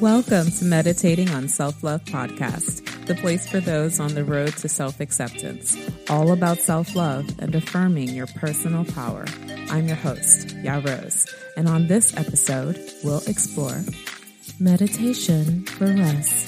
Welcome to Meditating on Self Love Podcast, the place for those on the road to self acceptance, all about self love and affirming your personal power. I'm your host, Ya Rose, and on this episode, we'll explore meditation for rest.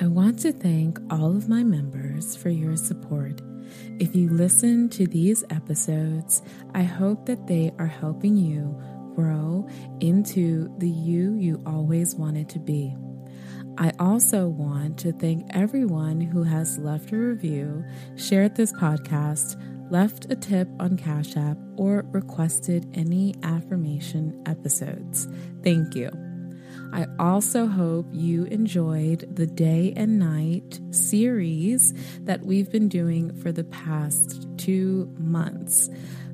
I want to thank all of my members for your support. If you listen to these episodes, I hope that they are helping you grow into the you you always wanted to be. I also want to thank everyone who has left a review, shared this podcast, left a tip on Cash App, or requested any affirmation episodes. Thank you. I also hope you enjoyed the day and night series that we've been doing for the past two months.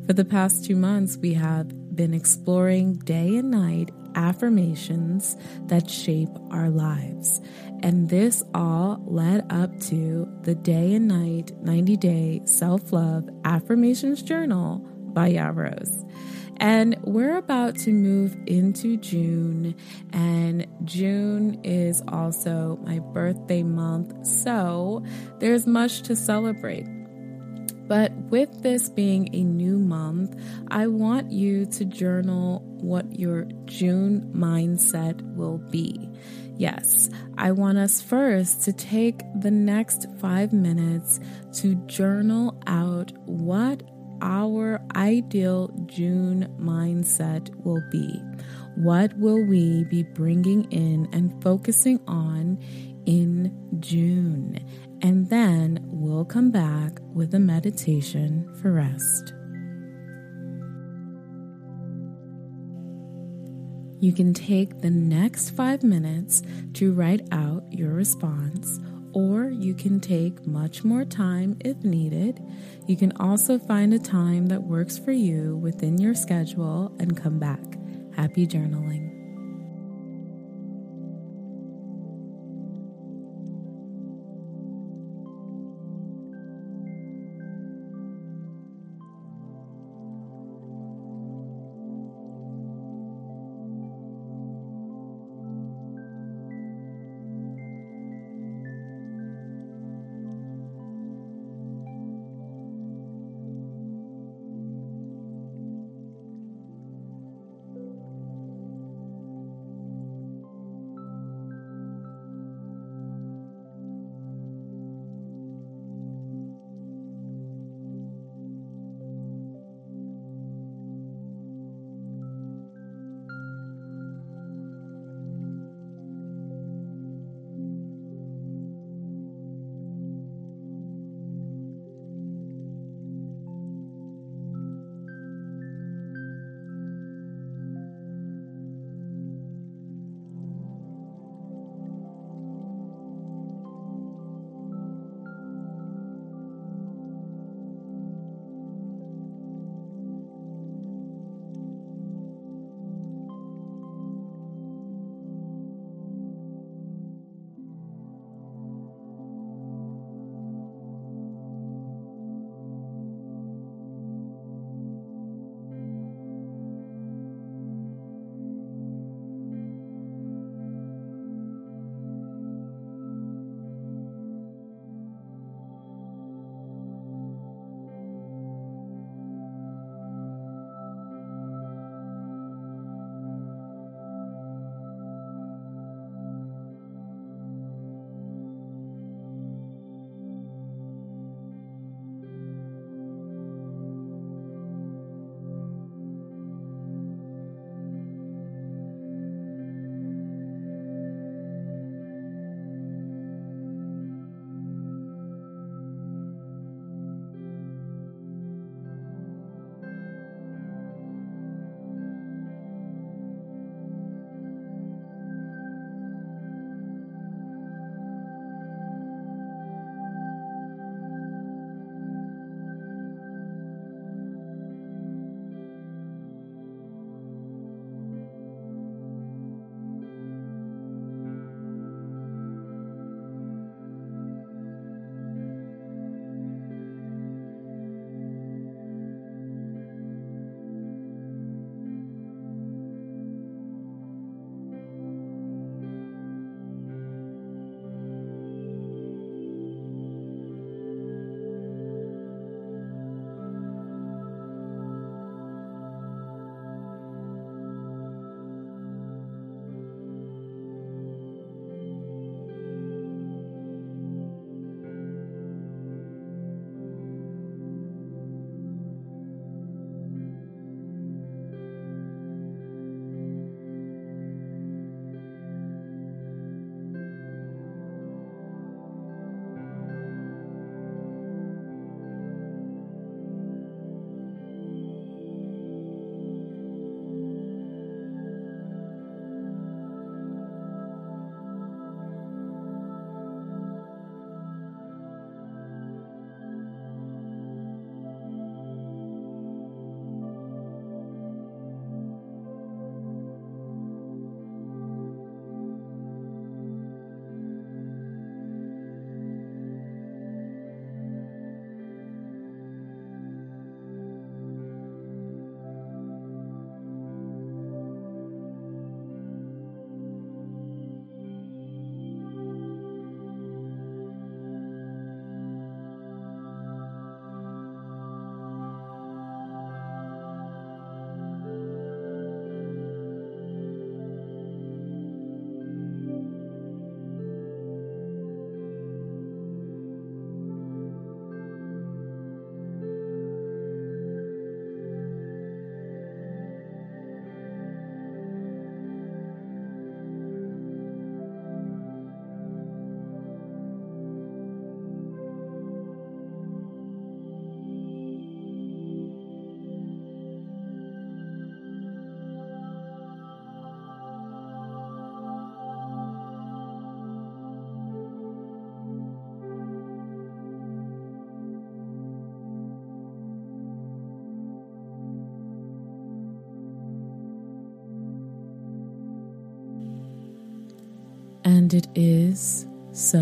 For the past two months, we have been exploring day and night affirmations that shape our lives. And this all led up to the day and night 90 day self love affirmations journal by Ya Rose. And we're about to move into June, and June is also my birthday month, so there's much to celebrate. But with this being a new month, I want you to journal what your June mindset will be. Yes, I want us first to take the next five minutes to journal out what our ideal June mindset will be. What will we be bringing in and focusing on in June? And then we'll come back with a meditation for rest. You can take the next five minutes to write out your response or you can take much more time if needed. You can also find a time that works for you within your schedule and come back. Happy journaling. And it is so.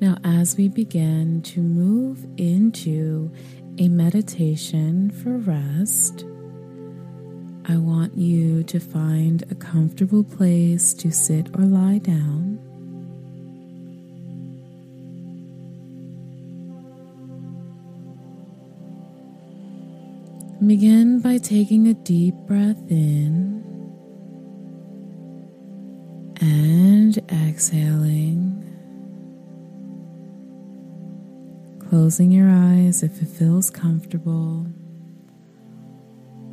Now, as we begin to move into a meditation for rest, I want you to find a comfortable place to sit or lie down. Begin by taking a deep breath in and exhaling. Closing your eyes if it feels comfortable,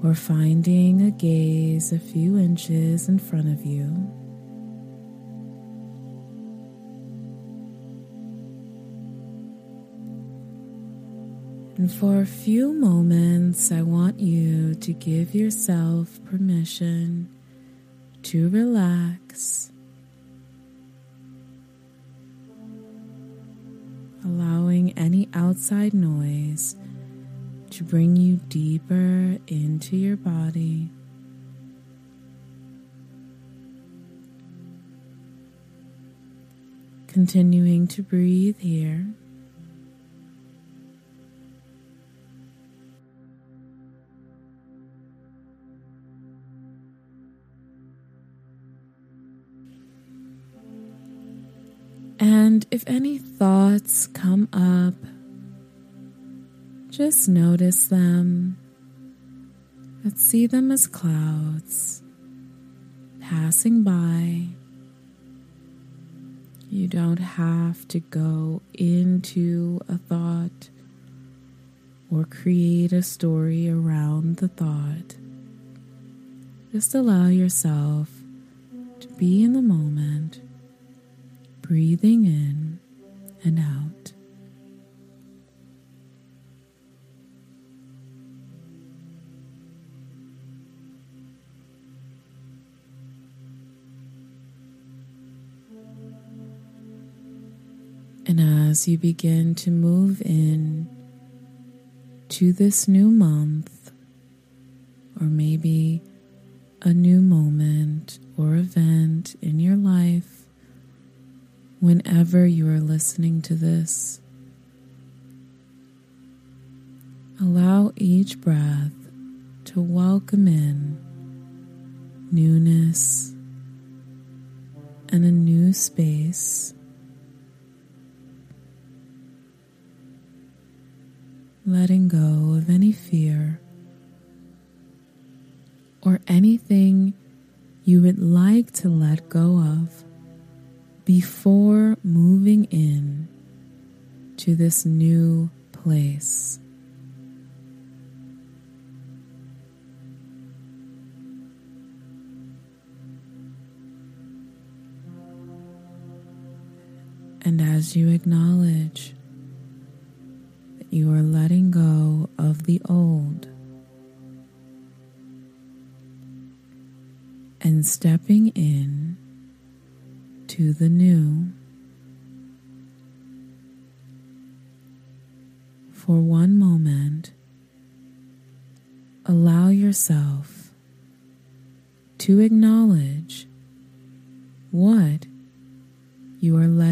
or finding a gaze a few inches in front of you. And for a few moments, I want you to give yourself permission to relax, allowing any outside noise to bring you deeper into your body. Continuing to breathe here. If any thoughts come up, just notice them, but see them as clouds passing by. You don't have to go into a thought or create a story around the thought. Just allow yourself to be in the moment breathing in and out. And as you begin to move in to this new month, or maybe a new moment or event in your life, whenever you are listening to this. Allow each breath this new place. And as you acknowledge that you are letting go of the old and stepping in to the new. For one moment, allow yourself to acknowledge what you are letting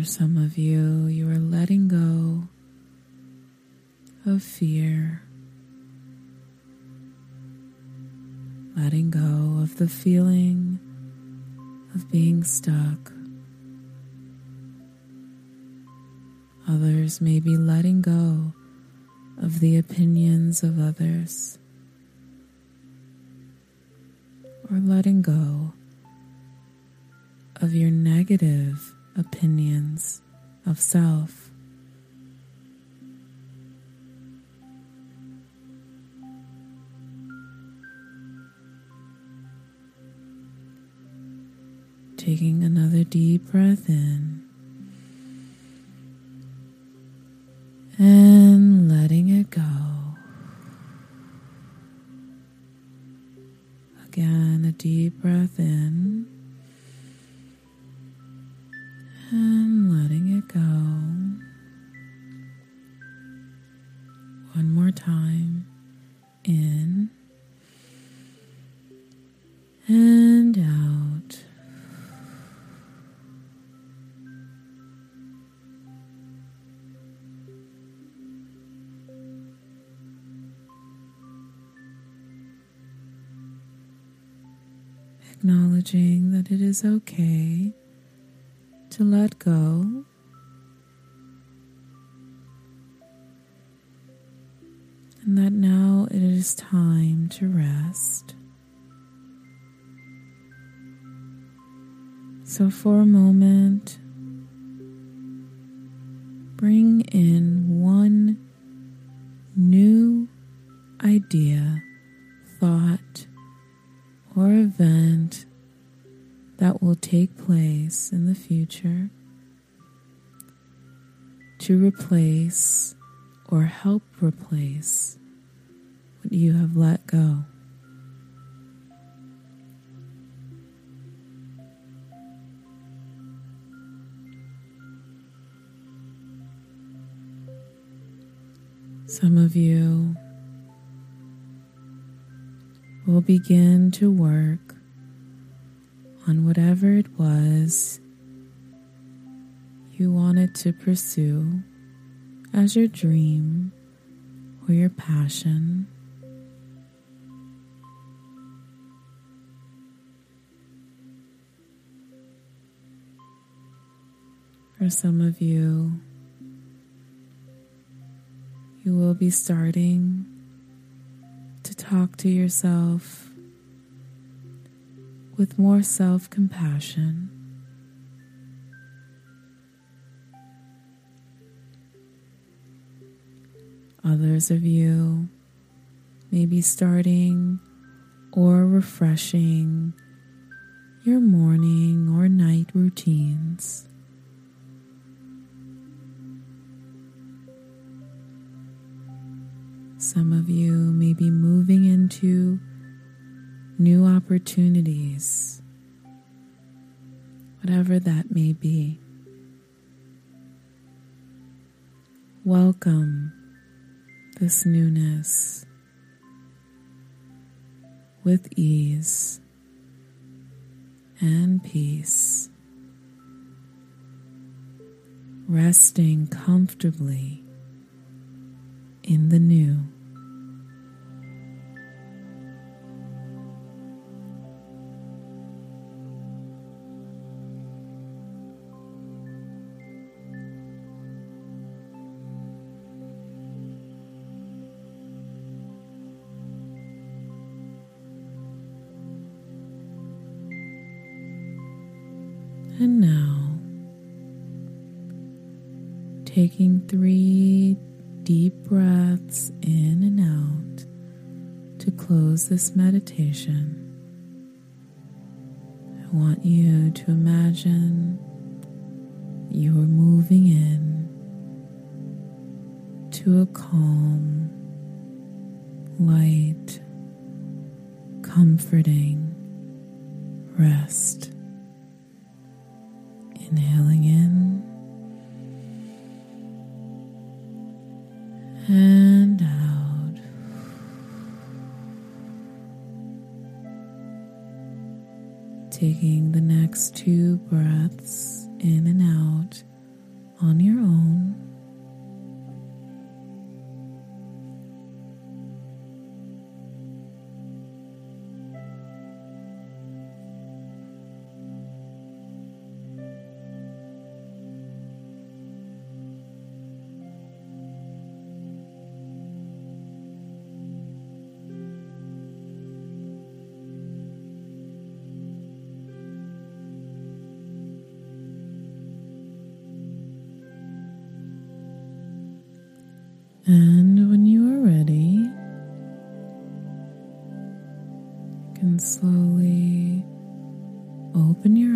For some of you, you are letting go of fear, letting go of the feeling of being stuck. Others may be letting go of the opinions of others, or letting go of your negative opinions of self. Taking another deep breath in and letting it go. Again, a deep breath in Acknowledging that it is okay to let go. And that now it is time to rest. So, for a moment, take place in the future to replace or help replace what you have let go. Some of you will begin to work on whatever it was you wanted to pursue as your dream or your passion. For some of you, you will be starting to talk to yourself with more self compassion. Others of you may be starting or refreshing your morning or night routines. Some of you may be moving into new opportunities, whatever that may be. Welcome this newness with ease and peace, resting comfortably in the new. And now, taking three deep breaths in and out to close this meditation. I want you to imagine you are moving in to a calm, light, comforting rest. Inhaling in and out. Taking the next two breaths in and out on your own. And when you are ready, you can slowly open your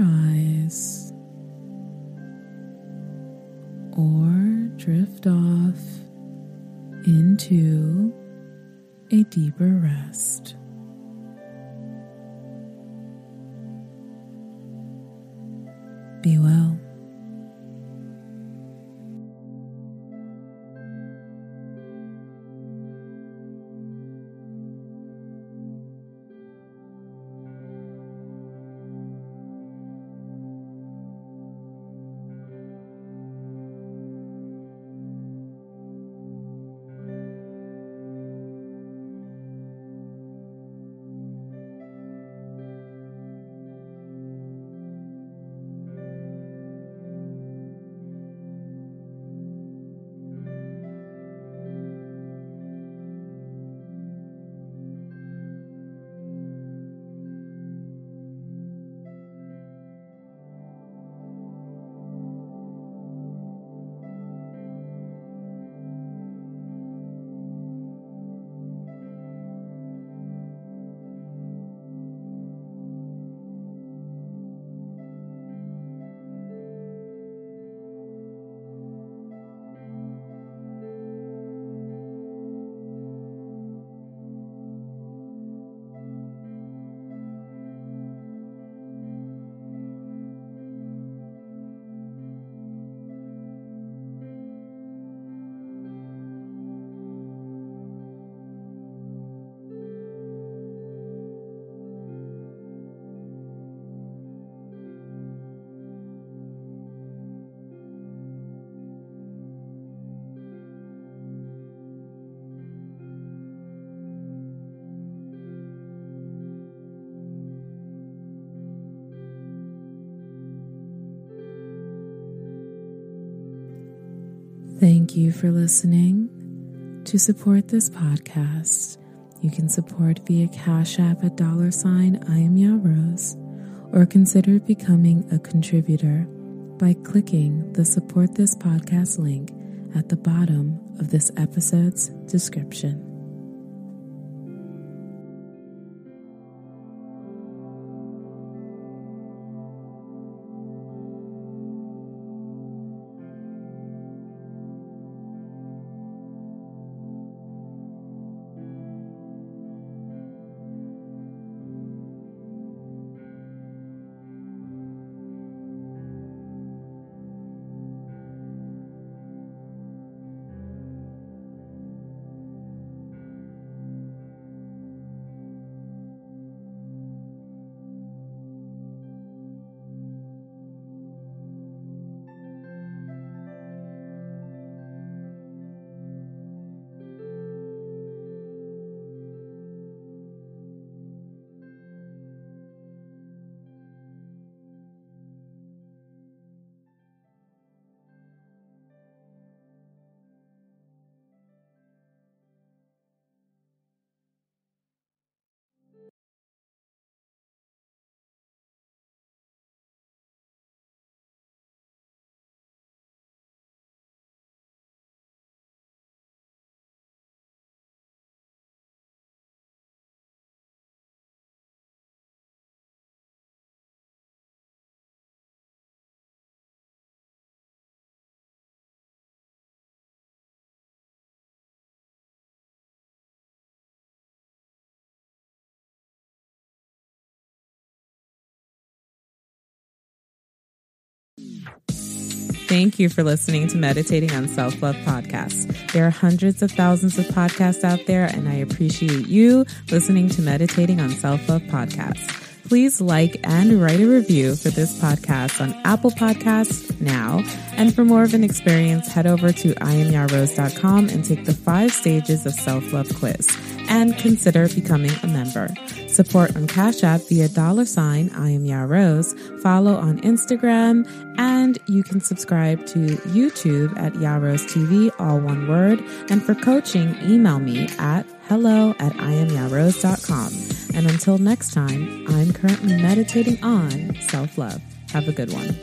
Thank you for listening. To support this podcast, you can support via Cash App at dollar sign I am Rose, or consider becoming a contributor by clicking the support this podcast link at the bottom of this episode's description. Thank you for listening to Meditating on Self Love Podcasts. There are hundreds of thousands of podcasts out there, and I appreciate you listening to Meditating on Self Love Podcasts. Please like and write a review for this podcast on Apple Podcasts now. And for more of an experience, head over to iamyarose.com and take the five stages of self love quiz and consider becoming a member. Support on Cash App via dollar sign I am Ya Rose. Follow on Instagram and you can subscribe to YouTube at Ya Rose TV, all one word. And for coaching, email me at hello at iamyarose.com. And until next time, I'm currently meditating on self love. Have a good one.